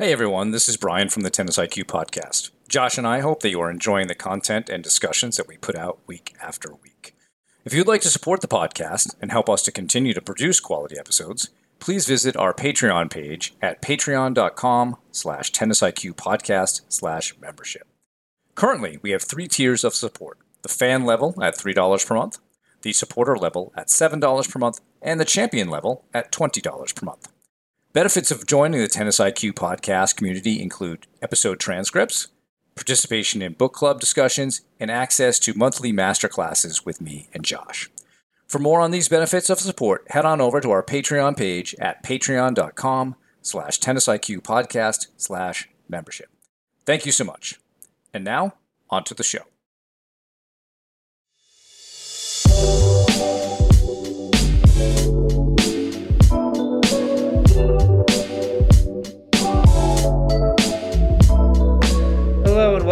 Hey everyone, this is Brian from the Tennis IQ podcast. Josh and I hope that you are enjoying the content and discussions that we put out week after week. If you'd like to support the podcast and help us to continue to produce quality episodes, please visit our Patreon page at patreon.com slash tennisiqpodcast slash membership. Currently, we have three tiers of support. The fan level at $3 per month, the supporter level at $7 per month, and the champion level at $20 per month. Benefits of joining the Tennis IQ podcast community include episode transcripts, participation in book club discussions, and access to monthly masterclasses with me and Josh. For more on these benefits of support, head on over to our Patreon page at patreon.com slash tennisiqpodcast slash membership. Thank you so much. And now, on to the show.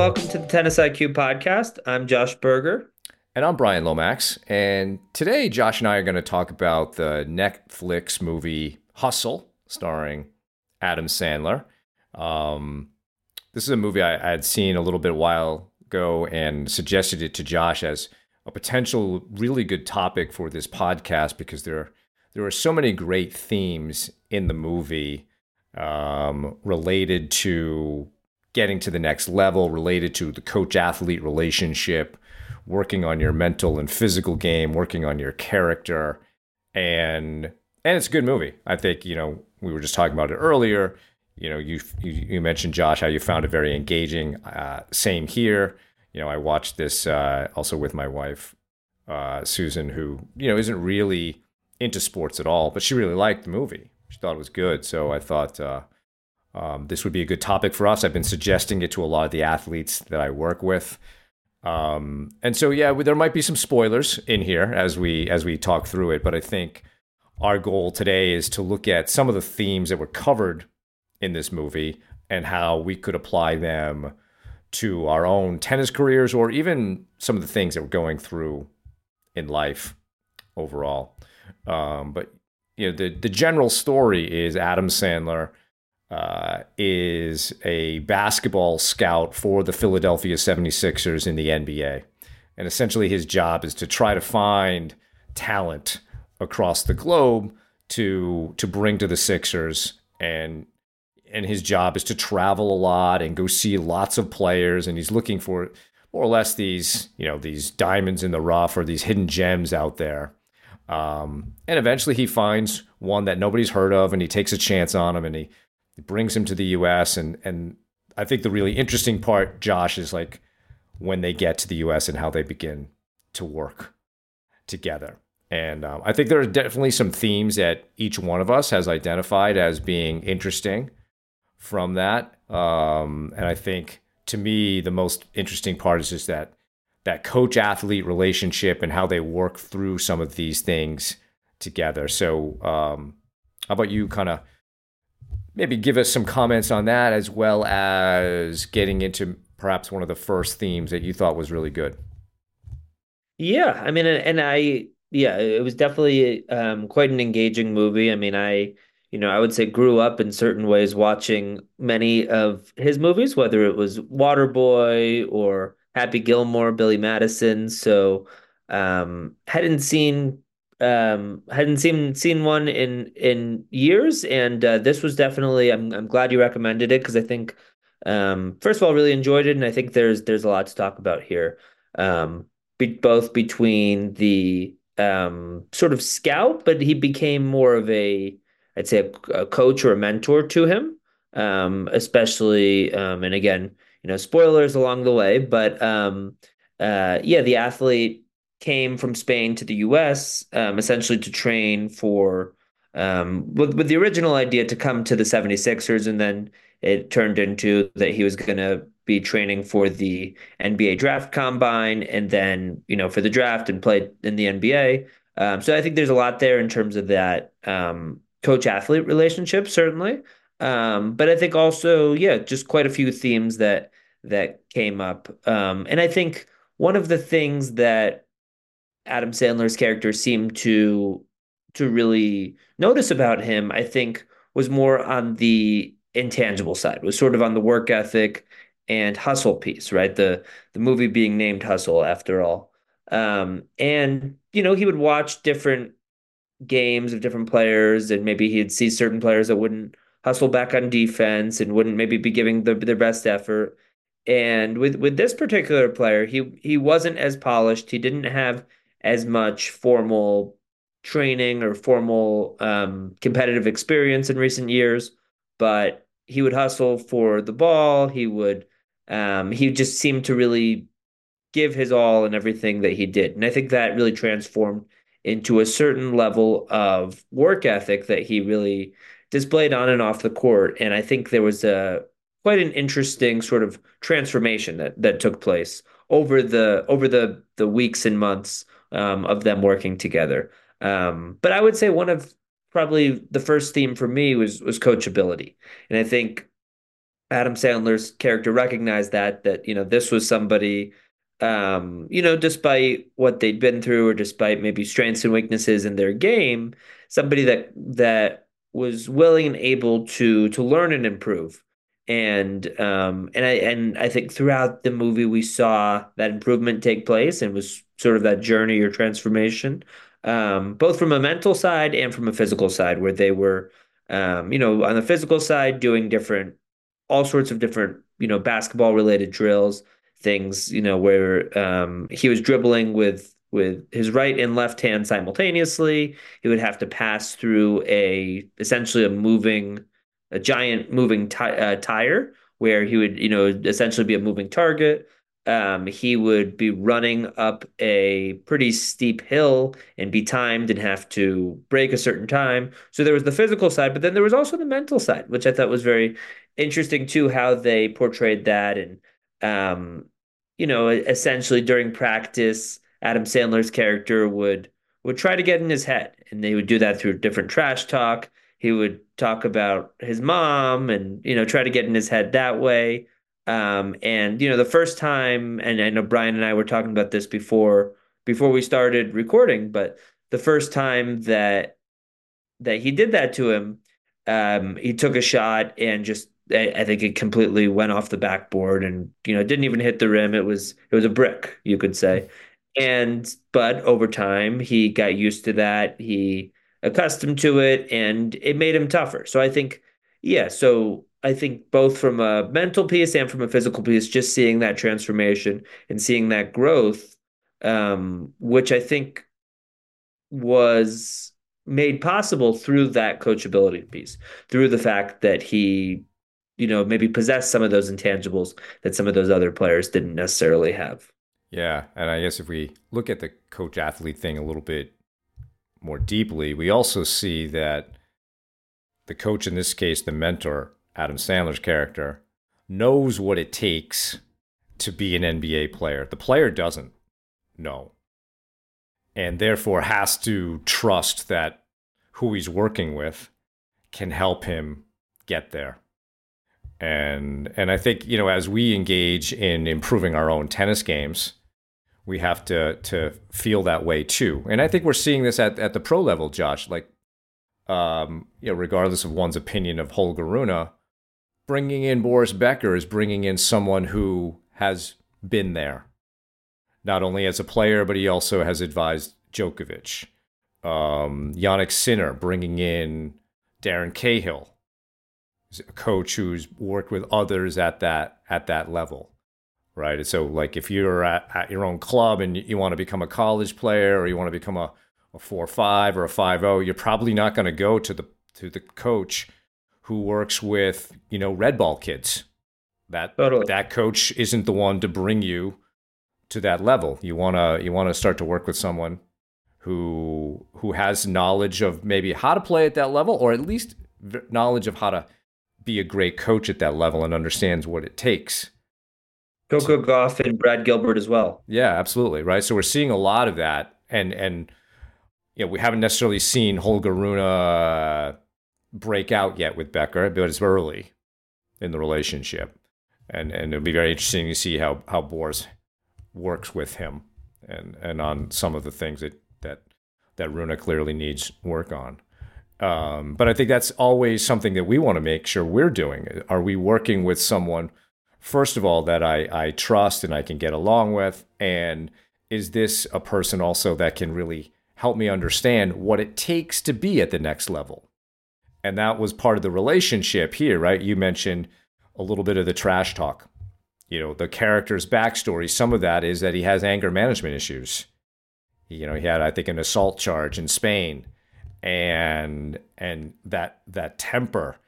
Welcome to the Tennis IQ podcast. I'm Josh Berger. And I'm Brian Lomax. And today, Josh and I are going to talk about the Netflix movie Hustle, starring Adam Sandler. Um, this is a movie I, had seen a little bit while ago and suggested it to Josh as a potential really good topic for this podcast because there, there are so many great themes in the movie um, related to getting to the next level related to the coach athlete relationship, working on your mental and physical game, working on your character. And and it's a good movie. I think, you know, we were just talking about it earlier. You know, you you, you mentioned Josh how you found it very engaging. Uh, same here. You know, I watched this uh, also with my wife uh, Susan, who you know isn't really into sports at all, but she really liked the movie. She thought it was good. So I thought uh, um, this would be a good topic for us. I've been suggesting it to a lot of the athletes that I work with. Um, and so, yeah, there might be some spoilers in here as we as we talk through it. But I think our goal today is to look at some of the themes that were covered in this movie and how we could apply them to our own tennis careers or even some of the things that we're going through in life overall. Um, but you know, the the general story is Adam Sandler uh, is a basketball scout for the Philadelphia 76ers in the NBA. And essentially, his job is to try to find talent across the globe to to bring to the Sixers. And and his job is to travel a lot and go see lots of players. And he's looking for more or less these you know these diamonds in the rough or these hidden gems out there. Um, and eventually he finds one that nobody's heard of and he takes a chance on him and he it brings him to the U.S. and and I think the really interesting part, Josh, is like when they get to the U.S. and how they begin to work together. And um, I think there are definitely some themes that each one of us has identified as being interesting from that. Um, and I think to me, the most interesting part is just that that coach athlete relationship and how they work through some of these things together. So, um, how about you kind of maybe give us some comments on that as well as getting into perhaps one of the first themes that you thought was really good. Yeah, I mean, and I, yeah, it was definitely um, quite an engaging movie. I mean, I, you know, I would say grew up in certain ways watching many of his movies, whether it was Waterboy or Happy Gilmore, Billy Madison. So, um, hadn't seen um hadn't seen seen one in in years. And uh, this was definitely I'm I'm glad you recommended it because I think um first of all really enjoyed it. And I think there's there's a lot to talk about here. Um be, both between the um sort of scout but he became more of a I'd say a, a coach or a mentor to him. Um especially um and again you know spoilers along the way but um uh yeah the athlete came from Spain to the U.S. Um, essentially to train for um, with with the original idea to come to the 76ers, and then it turned into that he was going to be training for the NBA draft combine, and then you know for the draft and play in the NBA. Um, so I think there's a lot there in terms of that um, coach athlete relationship, certainly. Um, but I think also, yeah, just quite a few themes that that came up, um, and I think one of the things that Adam Sandler's character seemed to to really notice about him, I think, was more on the intangible side, was sort of on the work ethic and hustle piece, right? The the movie being named Hustle after all. Um, and you know, he would watch different games of different players, and maybe he'd see certain players that wouldn't hustle back on defense and wouldn't maybe be giving the, their best effort. And with with this particular player, he he wasn't as polished. He didn't have as much formal training or formal um, competitive experience in recent years, but he would hustle for the ball. He would um, he just seemed to really give his all in everything that he did, and I think that really transformed into a certain level of work ethic that he really displayed on and off the court. And I think there was a quite an interesting sort of transformation that that took place over the over the the weeks and months um, of them working together. Um, but I would say one of probably the first theme for me was was coachability, and I think Adam Sandler's character recognized that that you know this was somebody um, you know despite what they'd been through or despite maybe strengths and weaknesses in their game, somebody that that was willing and able to to learn and improve. And um and I and I think throughout the movie we saw that improvement take place and was sort of that journey or transformation um, both from a mental side and from a physical side, where they were, um, you know, on the physical side doing different, all sorts of different, you know, basketball related drills, things, you know, where um, he was dribbling with with his right and left hand simultaneously. He would have to pass through a essentially a moving, a giant moving uh, tire, where he would, you know, essentially be a moving target um, he would be running up a pretty steep hill and be timed and have to break a certain time. So there was the physical side, but then there was also the mental side, which I thought was very interesting too, how they portrayed that. And, um, you know, essentially during practice, Adam Sandler's character would would try to get in his head, and they would do that through different trash talk. He would talk about his mom and you know try to get in his head that way. Um, and you know, the first time, and I know Brian and I were talking about this before before we started recording, but the first time that that he did that to him, um, he took a shot and just I, I, think it completely went off the backboard and you know didn't even hit the rim. It was it was a brick, you could say. And but over time he got used to that. He accustomed to it and it made him tougher. So I think yeah, so I think both from a mental piece and from a physical piece, just seeing that transformation and seeing that growth, um, which I think was made possible through that coachability piece, through the fact that he, you know, maybe possessed some of those intangibles that some of those other players didn't necessarily have. Yeah. And I guess if we look at the coach athlete thing a little bit more deeply, we also see that the coach, in this case, the mentor, Adam Sandler's character, knows what it takes to be an NBA player. The player doesn't know. And therefore has to trust that who he's working with can help him get there. And and I think, you know, as we engage in improving our own tennis games, we have to to feel that way too. And I think we're seeing this at, at the pro level, Josh. Like um, you know, regardless of one's opinion of Holger Rune, bringing in Boris Becker is bringing in someone who has been there, not only as a player, but he also has advised Djokovic. Um, Jannik Sinner bringing in Darren Cahill, a coach who's worked with others at that at that level, right? So, like, if you're at, at your own club and you want to become a college player or you want to become a, a four five or a five zero, you're probably not going to go to the to the coach who works with you know red ball kids. That totally. that coach isn't the one to bring you to that level. You wanna you wanna start to work with someone who who has knowledge of maybe how to play at that level, or at least knowledge of how to be a great coach at that level and understands what it takes. Coco Gauff and Brad Gilbert as well. Yeah, absolutely. Right. So we're seeing a lot of that, and and you know we haven't necessarily seen Holger Rune break out yet with Becker, but it's early in the relationship. And and it'll be very interesting to see how, how Boris works with him and, and on some of the things that, that that Rune clearly needs work on. Um, but I think that's always something that we want to make sure we're doing. Are we working with someone, first of all, that I, I trust and I can get along with? And is this a person also that can really help me understand what it takes to be at the next level? And that was part of the relationship here, right? You mentioned a little bit of the trash talk. You know, the character's backstory, some of that is that he has anger management issues. You know, he had, I think, an assault charge in Spain and and that that temper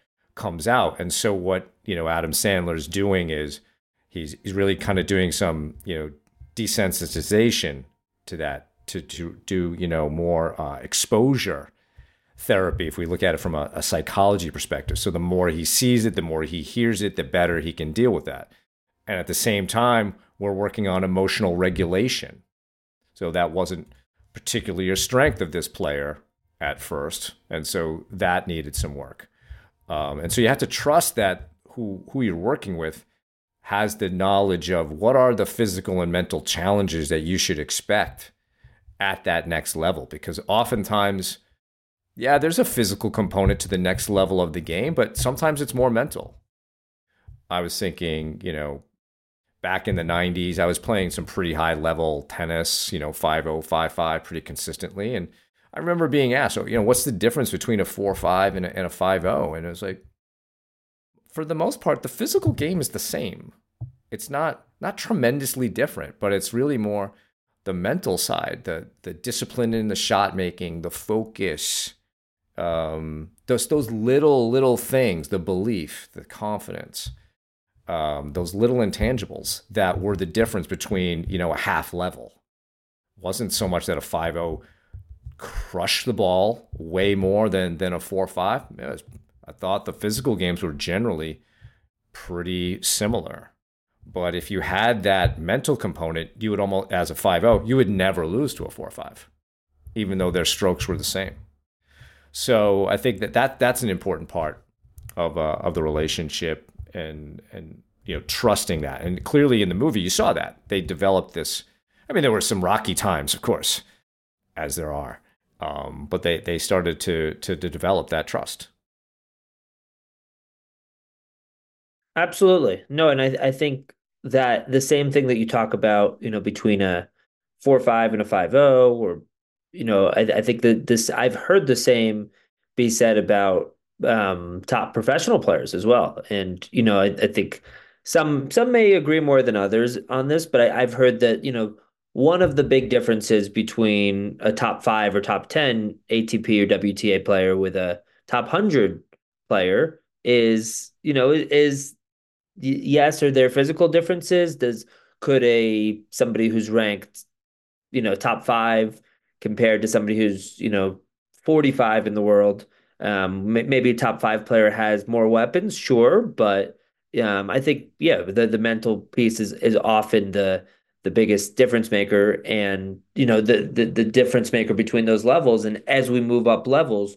comes out. And so what you know Adam Sandler is doing is he's he's really kind of doing some you know desensitization to that to to do you know more uh, exposure therapy if we look at it from a, a, psychology perspective. So the more he sees it, the more he hears it, the better he can deal with that. And at the same time, we're working on emotional regulation. So that wasn't particularly a strength of this player at first, and so that needed some work. Um, and so you have to trust that who who you're working with has the knowledge of what are the physical and mental challenges that you should expect at that next level, because oftentimes, yeah, there's a physical component to the next level of the game, but sometimes it's more mental. I was thinking, you know, back in the 90s, I was playing some pretty high level tennis, you know, 5 0, 5 5 pretty consistently. And I remember being asked, you know, what's the difference between a 4 5 and a, and a 5 0? And it was like, for the most part, the physical game is the same. It's not not tremendously different, but it's really more the mental side, the the discipline in the shot making, the focus, um, those those little little things, the belief, the confidence, um, those little intangibles that were the difference between you know a half level. It wasn't so much that a 5-0 crush the ball way more than than a four or five. I thought the physical games were generally pretty similar. But if you had that mental component, you would almost as a 5-0, you would never lose to a 4-5, even though their strokes were the same. So I think that, that that's an important part of uh, of the relationship and and you know trusting that. And clearly in the movie you saw that. They developed this I mean there were some rocky times, of course, as there are. Um, but they they started to, to to develop that trust. Absolutely, no, and I I think that the same thing that you talk about, you know, between a four five and a five zero, or you know, I, I think that this I've heard the same be said about um, top professional players as well, and you know, I, I think some some may agree more than others on this, but I, I've heard that you know one of the big differences between a top five or top 10 ATP or WTA player with a top 100 player is, you know, is yes, are there physical differences? Does, could a, somebody who's ranked, you know, top five compared to somebody who's, you know, 45 in the world, um, maybe a top five player has more weapons, sure, but um, I think yeah, the the mental piece is is often the the biggest difference maker and you know the, the the difference maker between those levels. And as we move up levels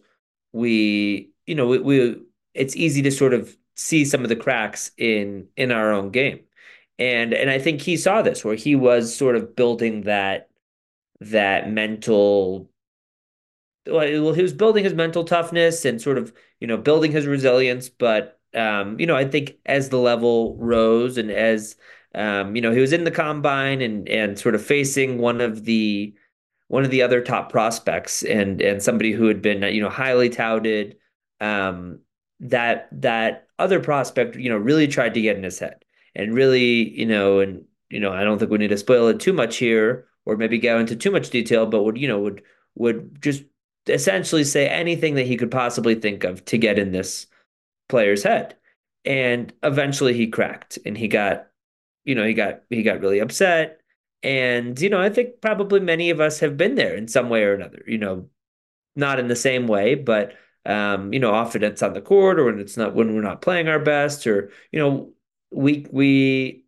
we you know we, we it's easy to sort of see some of the cracks in in our own game. And and I think he saw this where he was sort of building that that mental well he was building his mental toughness and sort of you know building his resilience. But um you know I think as the level rose and as um, you know, he was in the combine and and sort of facing one of the one of the other top prospects and and somebody who had been you know highly touted. Um, that that other prospect, you know, really tried to get in his head and really, you know, and you know, I don't think we need to spoil it too much here or maybe go into too much detail, but would you know would would just essentially say anything that he could possibly think of to get in this player's head. And eventually he cracked and he got you know, he got he got really upset. And, you know, I think probably many of us have been there in some way or another, you know, not in the same way, but um, you know, often it's on the court or when it's not when we're not playing our best or, you know, we we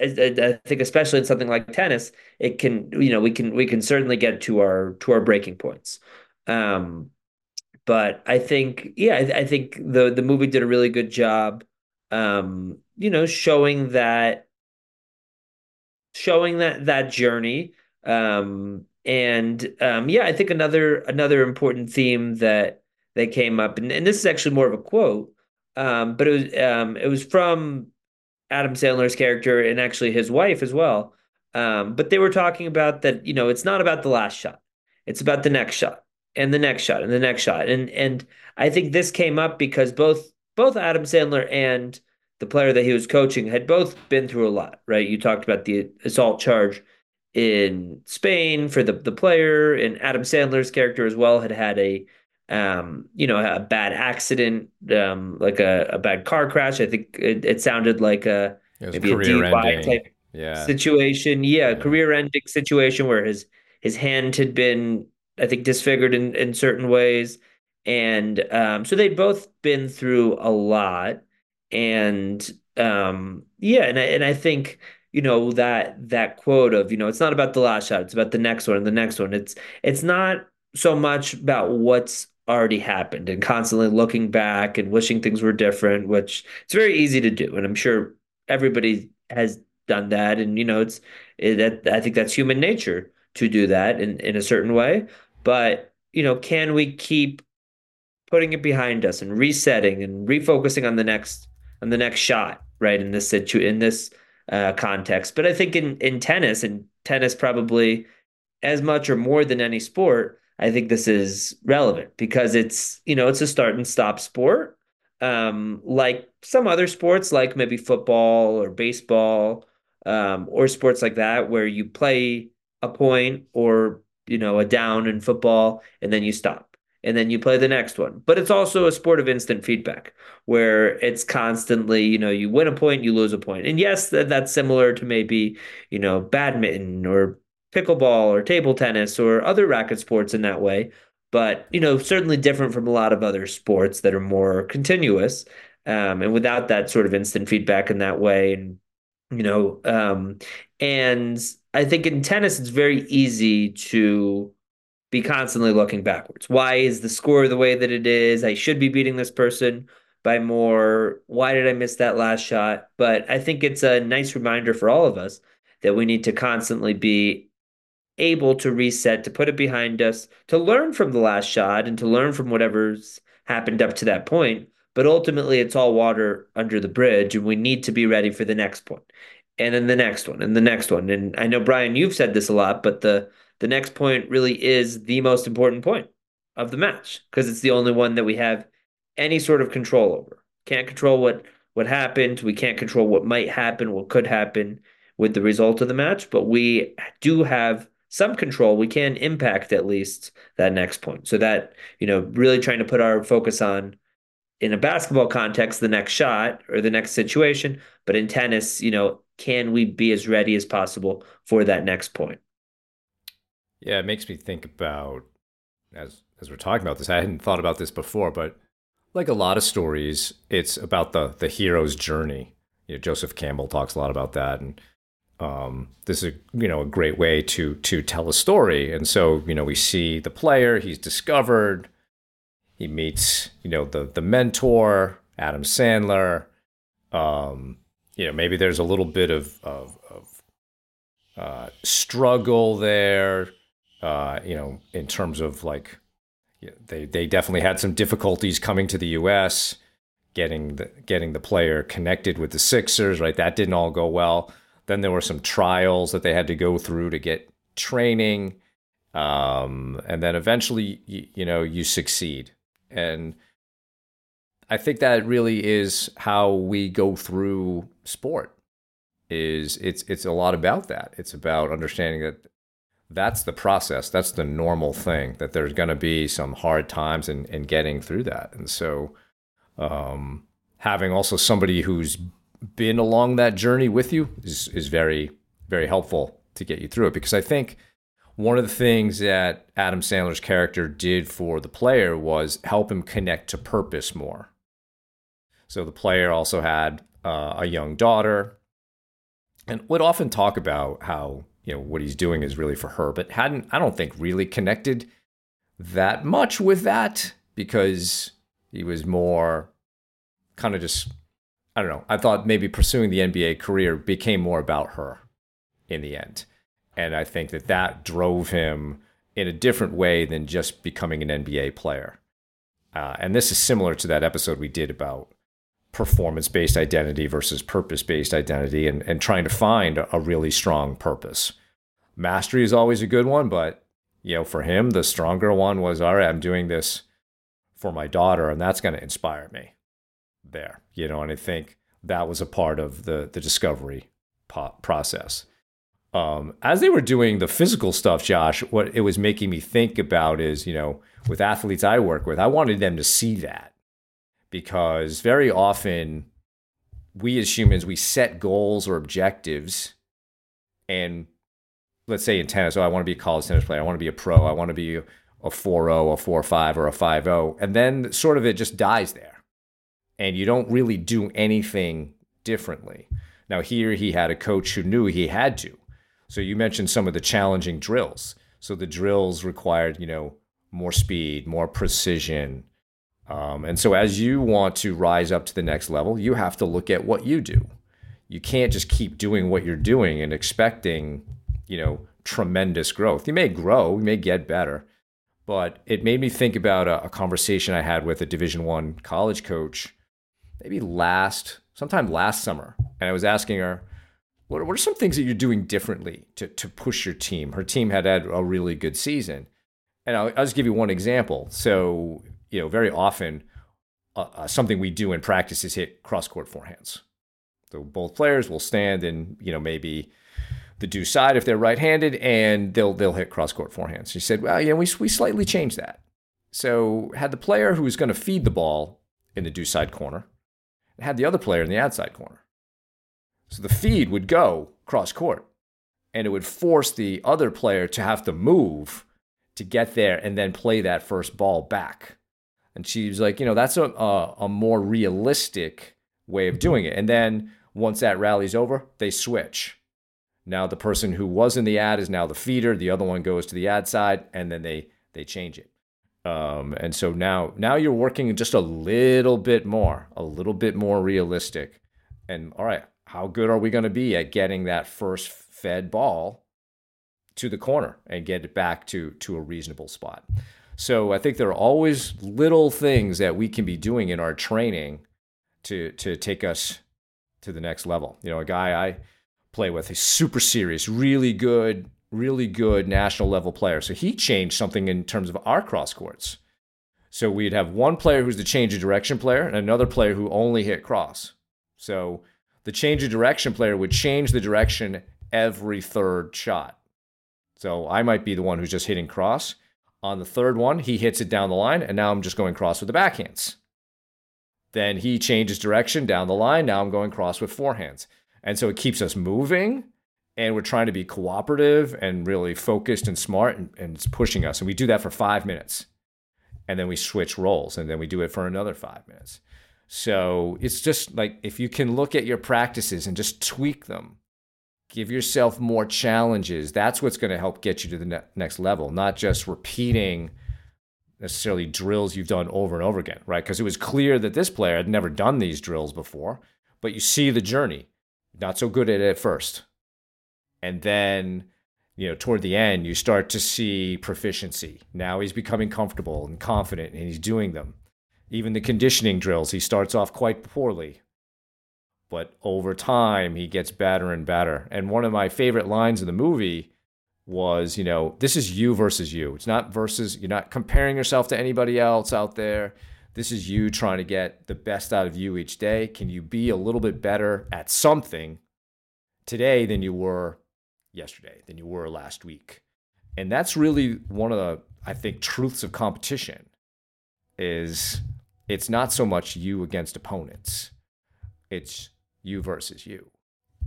I, think especially in something like tennis, it can, you know, we can we can certainly get to our to our breaking points. Um, but I think, yeah, I, I think the the movie did a really good job um, you know, showing that showing that that journey. Um, and um, yeah, I think another another important theme that that came up, and, and this is actually more of a quote, um, but it was um, it was from Adam Sandler's character and actually his wife as well. Um, but they were talking about that, you know, it's not about the last shot. It's about the next shot and the next shot and the next shot. And and I think this came up because both both Adam Sandler and the player that he was coaching had both been through a lot, right? You talked about the assault charge in Spain for the the player, and Adam Sandler's character as well had had a um, you know, a bad accident, um, like a, a bad car crash. I think it, it sounded like a maybe a DUI type yeah. situation. Yeah, yeah. career-ending situation where his his hand had been, I think, disfigured in in certain ways, and um, so they'd both been through a lot, and um, yeah, and I, and I think you know that that quote of you know it's not about the last shot, it's about the next one and the next one. It's it's not so much about what's already happened and constantly looking back and wishing things were different, which it's very easy to do. And I'm sure everybody has done that. And, you know, it's it, that I think that's human nature to do that in, in a certain way. But, you know, can we keep putting it behind us and resetting and refocusing on the next on the next shot, right? In this situ in this uh, context. But I think in in tennis and tennis probably as much or more than any sport, I think this is relevant because it's, you know, it's a start and stop sport. Um, like some other sports, like maybe football or baseball, um, or sports like that, where you play a point or, you know, a down in football and then you stop and then you play the next one. But it's also a sport of instant feedback where it's constantly, you know, you win a point, you lose a point. And yes, that, that's similar to maybe, you know, badminton or pickleball or table tennis or other racket sports in that way but you know certainly different from a lot of other sports that are more continuous um, and without that sort of instant feedback in that way and you know um, and i think in tennis it's very easy to be constantly looking backwards why is the score the way that it is i should be beating this person by more why did i miss that last shot but i think it's a nice reminder for all of us that we need to constantly be able to reset, to put it behind us, to learn from the last shot and to learn from whatever's happened up to that point. But ultimately, it's all water under the bridge, and we need to be ready for the next point, and then the next one, and the next one. And I know Brian, you've said this a lot, but the the next point really is the most important point of the match because it's the only one that we have any sort of control over. Can't control what what happened. We can't control what might happen, what could happen with the result of the match, but we do have some control, we can impact at least that next point. So that, you know, really trying to put our focus on in a basketball context, the next shot or the next situation. But in tennis, you know, can we be as ready as possible for that next point? Yeah, it makes me think about as as we're talking about this, I hadn't thought about this before, but like a lot of stories, it's about the the hero's journey. You know, Joseph Campbell talks a lot about that, and um, this is a, you know a great way to to tell a story. And so you know we see the player, he's discovered, he meets you know the the mentor Adam Sandler. Um, you know maybe there's a little bit of of, of uh, struggle there. Uh, you know in terms of like they they definitely had some difficulties coming to the U.S. Getting the getting the player connected with the Sixers, right? That didn't all go well then there were some trials that they had to go through to get training. Um, and then eventually, you, you know, you succeed. And I think that really is how we go through sport. Is it's it's a lot about that. It's about understanding that that's the process. That's the normal thing. That there's going to be some hard times in, in getting through that. And so, um, having also somebody who's been along that journey with you is is very very helpful to get you through it because I think one of the things that Adam Sandler's character did for the player was help him connect to purpose more. So the player also had uh, a young daughter and would often talk about how you know what he's doing is really for her, but hadn't I don't think really connected that much with that because he was more kind of just I don't know. I thought maybe pursuing the NBA career became more about her in the end. And I think that that drove him in a different way than just becoming an NBA player. Uh, and this is similar to that episode we did about performance based identity versus purpose based identity and, and trying to find a really strong purpose. Mastery is always a good one, but you know, for him, the stronger one was all right, I'm doing this for my daughter, and that's going to inspire me there, you know, and I think that was a part of the the discovery po- process. Um, as they were doing the physical stuff, Josh, what it was making me think about is, you know, with athletes I work with, I wanted them to see that because very often we as humans, we set goals or objectives and let's say in tennis, oh, I want to be a college tennis player. I want to be a pro. I want to be a 4-0, a 4-5, or a 5-0. And then sort of it just dies there. And you don't really do anything differently. Now here he had a coach who knew he had to. So you mentioned some of the challenging drills. So the drills required, you know, more speed, more precision. Um, and so as you want to rise up to the next level, you have to look at what you do. You can't just keep doing what you're doing and expecting, you know, tremendous growth. You may grow, you may get better, but it made me think about a, a conversation I had with a Division One college coach, maybe last, sometime last summer, and I was asking her, what, are some things that you're doing differently to, to push your team? Her team had had a really good season. And I'll, I'll just give you one example. So, you know, very often uh, uh, something we do in practice is hit cross court forehands. So both players will stand in, you know, maybe the deuce side if they're right-handed, and they'll they'll hit cross court forehands. She said, well, yeah, we we slightly changed that. So had the player who was going to feed the ball in the deuce side corner, and had the other player in the outside corner. So the feed would go cross court and it would force the other player to have to move to get there and then play that first ball back. And she was like, you know, that's a, a, a more realistic way of doing it. And then once that rally's over, they switch. Now the person who was in the ad is now the feeder. The other one goes to the ad side, and then they they change it. Um, and so now now you're working just a little bit more, a little bit more realistic. And all right, how good are we going to be at getting that first fed ball to the corner and get it back to to a reasonable spot? So I think there are always little things that we can be doing in our training to to take us to the next level. You know, a guy I play with, he's super serious, really good, really good national level player. So he changed something in terms of our cross courts. So we'd have one player who's the change of direction player and another player who only hit cross. So the change of direction player would change the direction every third shot. So I might be the one who's just hitting cross. On the third one, he hits it down the line, and now I'm just going cross with the backhands. Then he changes direction down the line. Now I'm going cross with forehands. And so it keeps us moving, and we're trying to be cooperative and really focused and smart, and, and it's pushing us. And we do that for five minutes. And then we switch roles, and then we do it for another five minutes. So it's just like if you can look at your practices and just tweak them, give yourself more challenges, that's what's going to help get you to the ne- next level, not just repeating necessarily drills you've done over and over again, right? Because it was clear that this player had never done these drills before, but you see the journey. Not so good at it at first. And then, you know, toward the end, you start to see proficiency. Now he's becoming comfortable and confident and he's doing them. Even the conditioning drills, he starts off quite poorly. But over time, he gets better and better. And one of my favorite lines in the movie was, you know, this is you versus you. It's not versus, you're not comparing yourself to anybody else out there. This is you trying to get the best out of you each day. Can you be a little bit better at something today than you were yesterday, than you were last week? And that's really one of the, I think, truths of competition is it's not so much you against opponents, it's you versus you.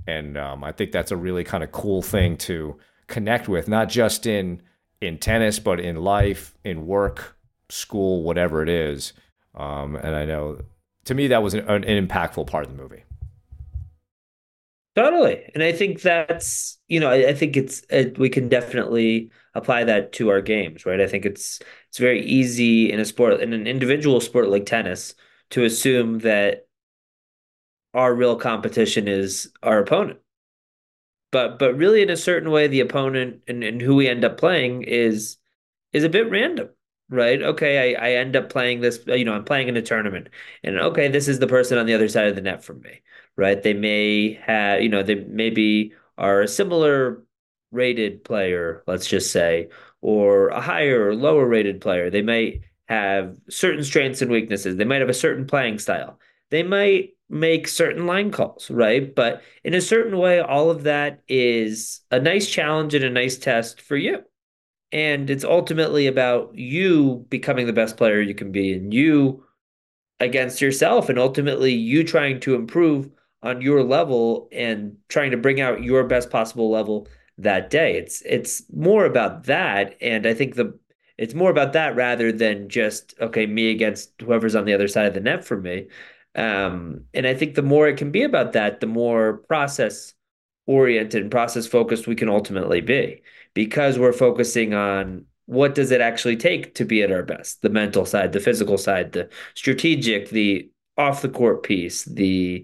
And um, I think that's a really kind of cool thing to connect with, not just in in tennis, but in life, in work, school, whatever it is. Um, and I know to me that was an, an impactful part of the movie. Totally, and I think that's you know I, I think it's it, we can definitely apply that to our games, right? I think it's it's very easy in a sport in an individual sport like tennis to assume that our real competition is our opponent. But but really in a certain way the opponent and, and who we end up playing is is a bit random. right? Okay, I, I end up playing this, you know, I'm playing in a tournament, and okay, this is the person on the other side of the net from me, right? They may have, you know, they maybe are a similar rated player, let's just say, or a higher or lower rated player. They might have certain strengths and weaknesses. They might have a certain playing style. They might make certain line calls, right? But in a certain way, all of that is a nice challenge and a nice test for you. And it's ultimately about you becoming the best player you can be and you against yourself and ultimately you trying to improve on your level and trying to bring out your best possible level that day. It's it's more about that and I think the it's more about that rather than just okay me against whoever's on the other side of the net for me. Um, and I think the more it can be about that, the more process oriented and process focused we can ultimately be because we're focusing on what does it actually take to be at our best the mental side the physical side the strategic the off the court piece the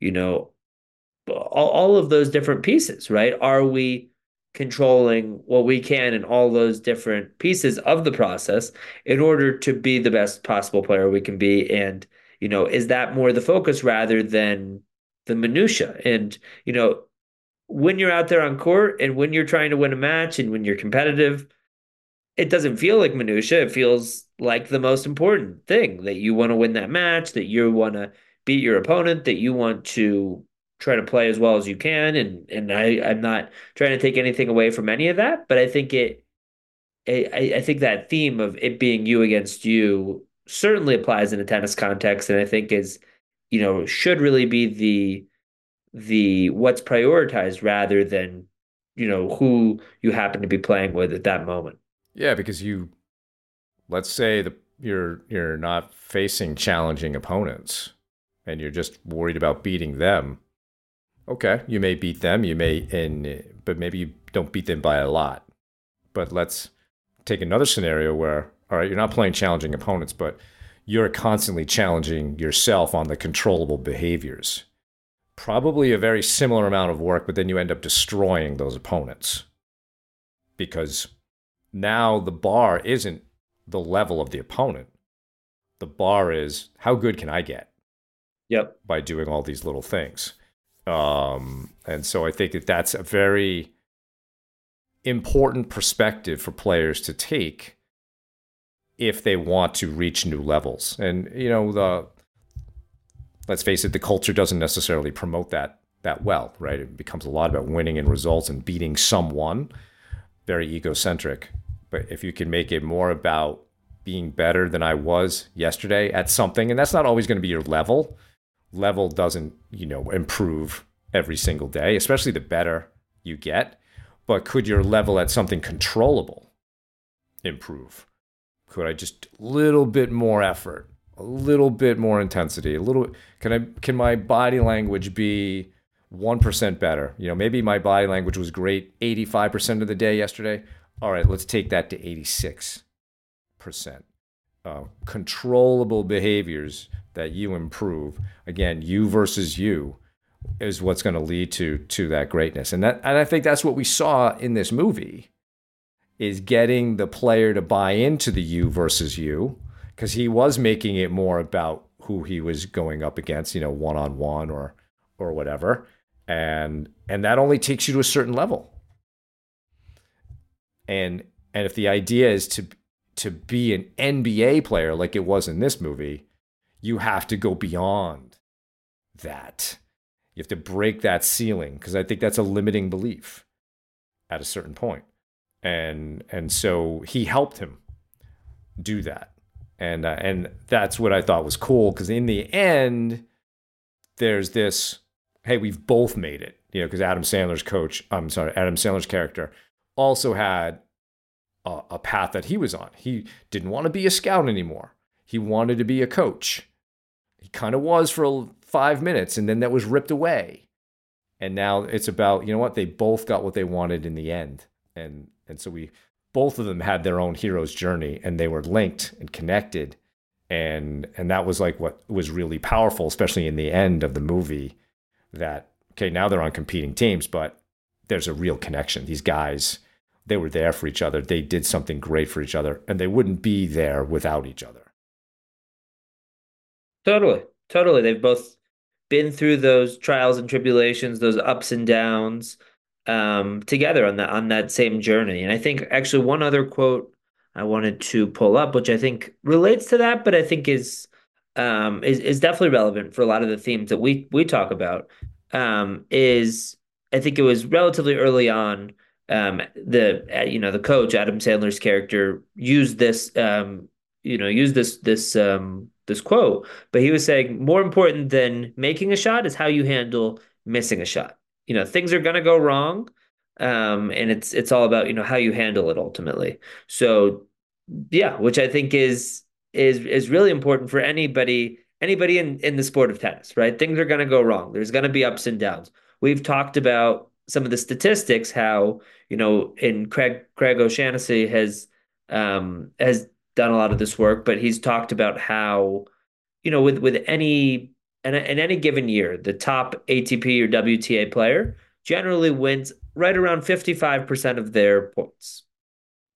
you know all, all of those different pieces right? Are we controlling what we can in all those different pieces of the process in order to be the best possible player we can be and you know is that more the focus rather than the minutia and you know when you're out there on court and when you're trying to win a match and when you're competitive, it doesn't feel like minutia. It feels like the most important thing that you want to win that match, that you want to beat your opponent, that you want to try to play as well as you can. And and I I'm not trying to take anything away from any of that, but I think it I, I think that theme of it being you against you certainly applies in a tennis context, and I think is you know should really be the the what's prioritized rather than you know who you happen to be playing with at that moment. Yeah, because you let's say the you're you're not facing challenging opponents and you're just worried about beating them. Okay, you may beat them, you may and but maybe you don't beat them by a lot. But let's take another scenario where all right, you're not playing challenging opponents, but you're constantly challenging yourself on the controllable behaviors probably a very similar amount of work, but then you end up destroying those opponents because now the bar isn't the level of the opponent. The bar is how good can I get? Yep. By doing all these little things. Um, and so I think that that's a very important perspective for players to take if they want to reach new levels. And you know, the let's face it, the culture doesn't necessarily promote that that well, right? It becomes a lot about winning and results and beating someone, very egocentric. But if you can make it more about being better than I was yesterday at something, and that's not always going to be your level. Level doesn't, you know, improve every single day, especially the better you get. But could your level at something controllable improve? Could I just a little bit more effort? a little bit more intensity, a little can I can my body language be 1% better? You know, maybe my body language was great 85% of the day yesterday. All right, let's take that to 86%. Uh, controllable behaviors that you improve. Again, you versus you is what's going to lead to to that greatness. And that and I think that's what we saw in this movie is getting the player to buy into the you versus you because he was making it more about who he was going up against, you know, one on one or or whatever, and and that only takes you to a certain level. And and if the idea is to to be an NBA player like it was in this movie, you have to go beyond that. You have to break that ceiling because I think that's a limiting belief at a certain point. And and so he helped him do that and uh, and that's what I thought was cool because in the end, there's this. Hey, we've both made it. You know, because Adam Sandler's coach, I'm sorry, Adam Sandler's character also had a, a path that he was on. He didn't want to be a scout anymore. He wanted to be a coach. He kind of was for five minutes, and then that was ripped away. And now it's about you know what they both got what they wanted in the end, and and so we both of them had their own hero's journey and they were linked and connected and and that was like what was really powerful especially in the end of the movie that okay now they're on competing teams but there's a real connection these guys they were there for each other. They did something great for each other, and they wouldn't be there without each other. Totally. Totally. They've both been through those trials and tribulations, those ups and downs um, together on that on that same journey. And I think actually one other quote I wanted to pull up, which I think relates to that, but I think is um, is is definitely relevant for a lot of the themes that we we talk about. Um, is I think it was relatively early on. Um, the uh, you know the coach Adam Sandler's character used this um, you know used this this um, this quote, but he was saying more important than making a shot is how you handle missing a shot. You know things are gonna go wrong, um, and it's it's all about you know how you handle it ultimately. So yeah, which I think is is is really important for anybody anybody in in the sport of tennis, right? Things are going to go wrong. There's going to be ups and downs. We've talked about some of the statistics, how you know, in Craig Craig O'Shaughnessy has um, has done a lot of this work, but he's talked about how you know with with any in, in any given year, the top ATP or WTA player generally wins right around 55% of their points.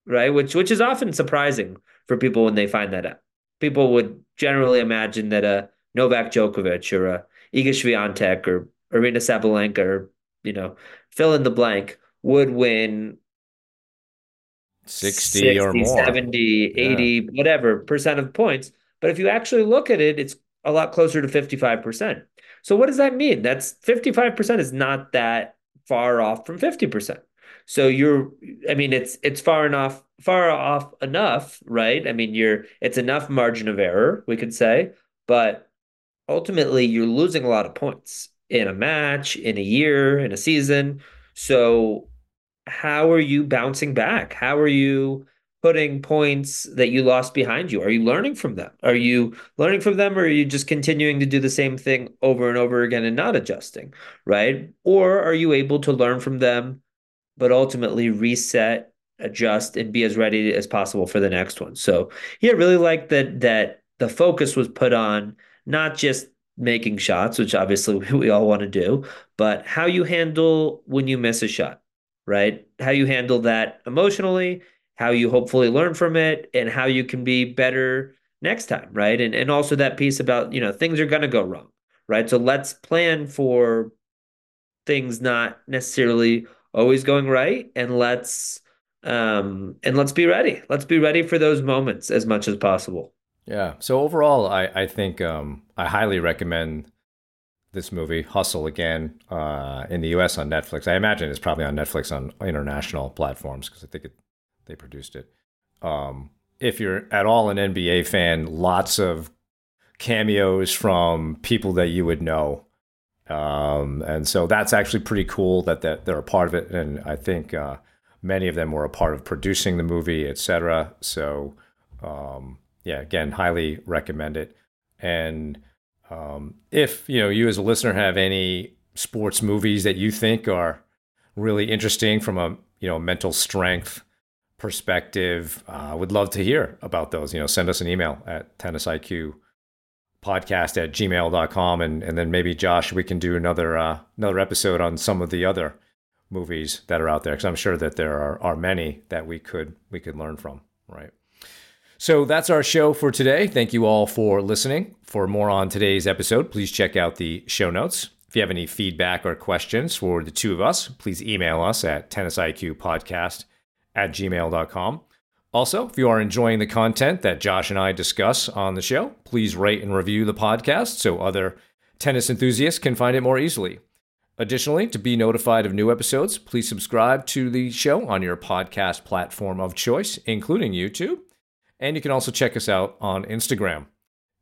Right? Which which is often surprising for people when they find that out people would generally imagine that a Novak Djokovic or a Iga Swiatek or Aryna Sabalenka or you know fill in the blank would win 60, 60 or more 70 80 yeah. whatever percent of points but if you actually look at it it's a lot closer to 55% so what does that mean that's 55% is not that far off from 50% so you're, I mean, it's it's far enough, far off enough, right? I mean, you're it's enough margin of error, we could say, but ultimately you're losing a lot of points in a match, in a year, in a season. So how are you bouncing back? How are you putting points that you lost behind you? Are you learning from them? Are you learning from them or are you just continuing to do the same thing over and over again and not adjusting, right? Or are you able to learn from them but ultimately reset, adjust, and be as ready as possible for the next one. So yeah, really like that that the focus was put on not just making shots, which obviously we all want to do, but how you handle when you miss a shot, right? How you handle that emotionally, how you hopefully learn from it, and how you can be better next time, right? And and also that piece about, you know, things are gonna go wrong, right? So let's plan for things not necessarily always going right and let's um and let's be ready let's be ready for those moments as much as possible yeah so overall i i think um i highly recommend this movie hustle again uh in the us on netflix i imagine it's probably on netflix on international platforms because i think it, they produced it um if you're at all an nba fan lots of cameos from people that you would know um, and so that's actually pretty cool that, that they're a part of it. And I think uh, many of them were a part of producing the movie, etc. So, um, yeah, again, highly recommend it. And um, if you know you as a listener have any sports movies that you think are really interesting from a you know mental strength perspective, I uh, would love to hear about those. You know, send us an email at tennisiq podcast at gmail.com and, and then maybe josh we can do another uh, another episode on some of the other movies that are out there because i'm sure that there are, are many that we could we could learn from right? So that's our show for today. Thank you all for listening. For more on today's episode please check out the show notes. If you have any feedback or questions for the two of us please email us at tennisiqpodcast at gmail.com also, if you are enjoying the content that Josh and I discuss on the show, please rate and review the podcast so other tennis enthusiasts can find it more easily. Additionally, to be notified of new episodes, please subscribe to the show on your podcast platform of choice, including YouTube. And you can also check us out on Instagram.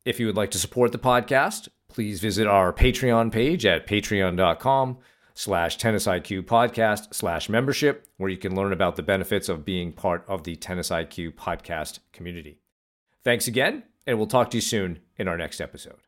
If you would like to support the podcast, please visit our Patreon page at patreon.com slash tennis IQ podcast slash membership, where you can learn about the benefits of being part of the Tennis IQ podcast community. Thanks again, and we'll talk to you soon in our next episode.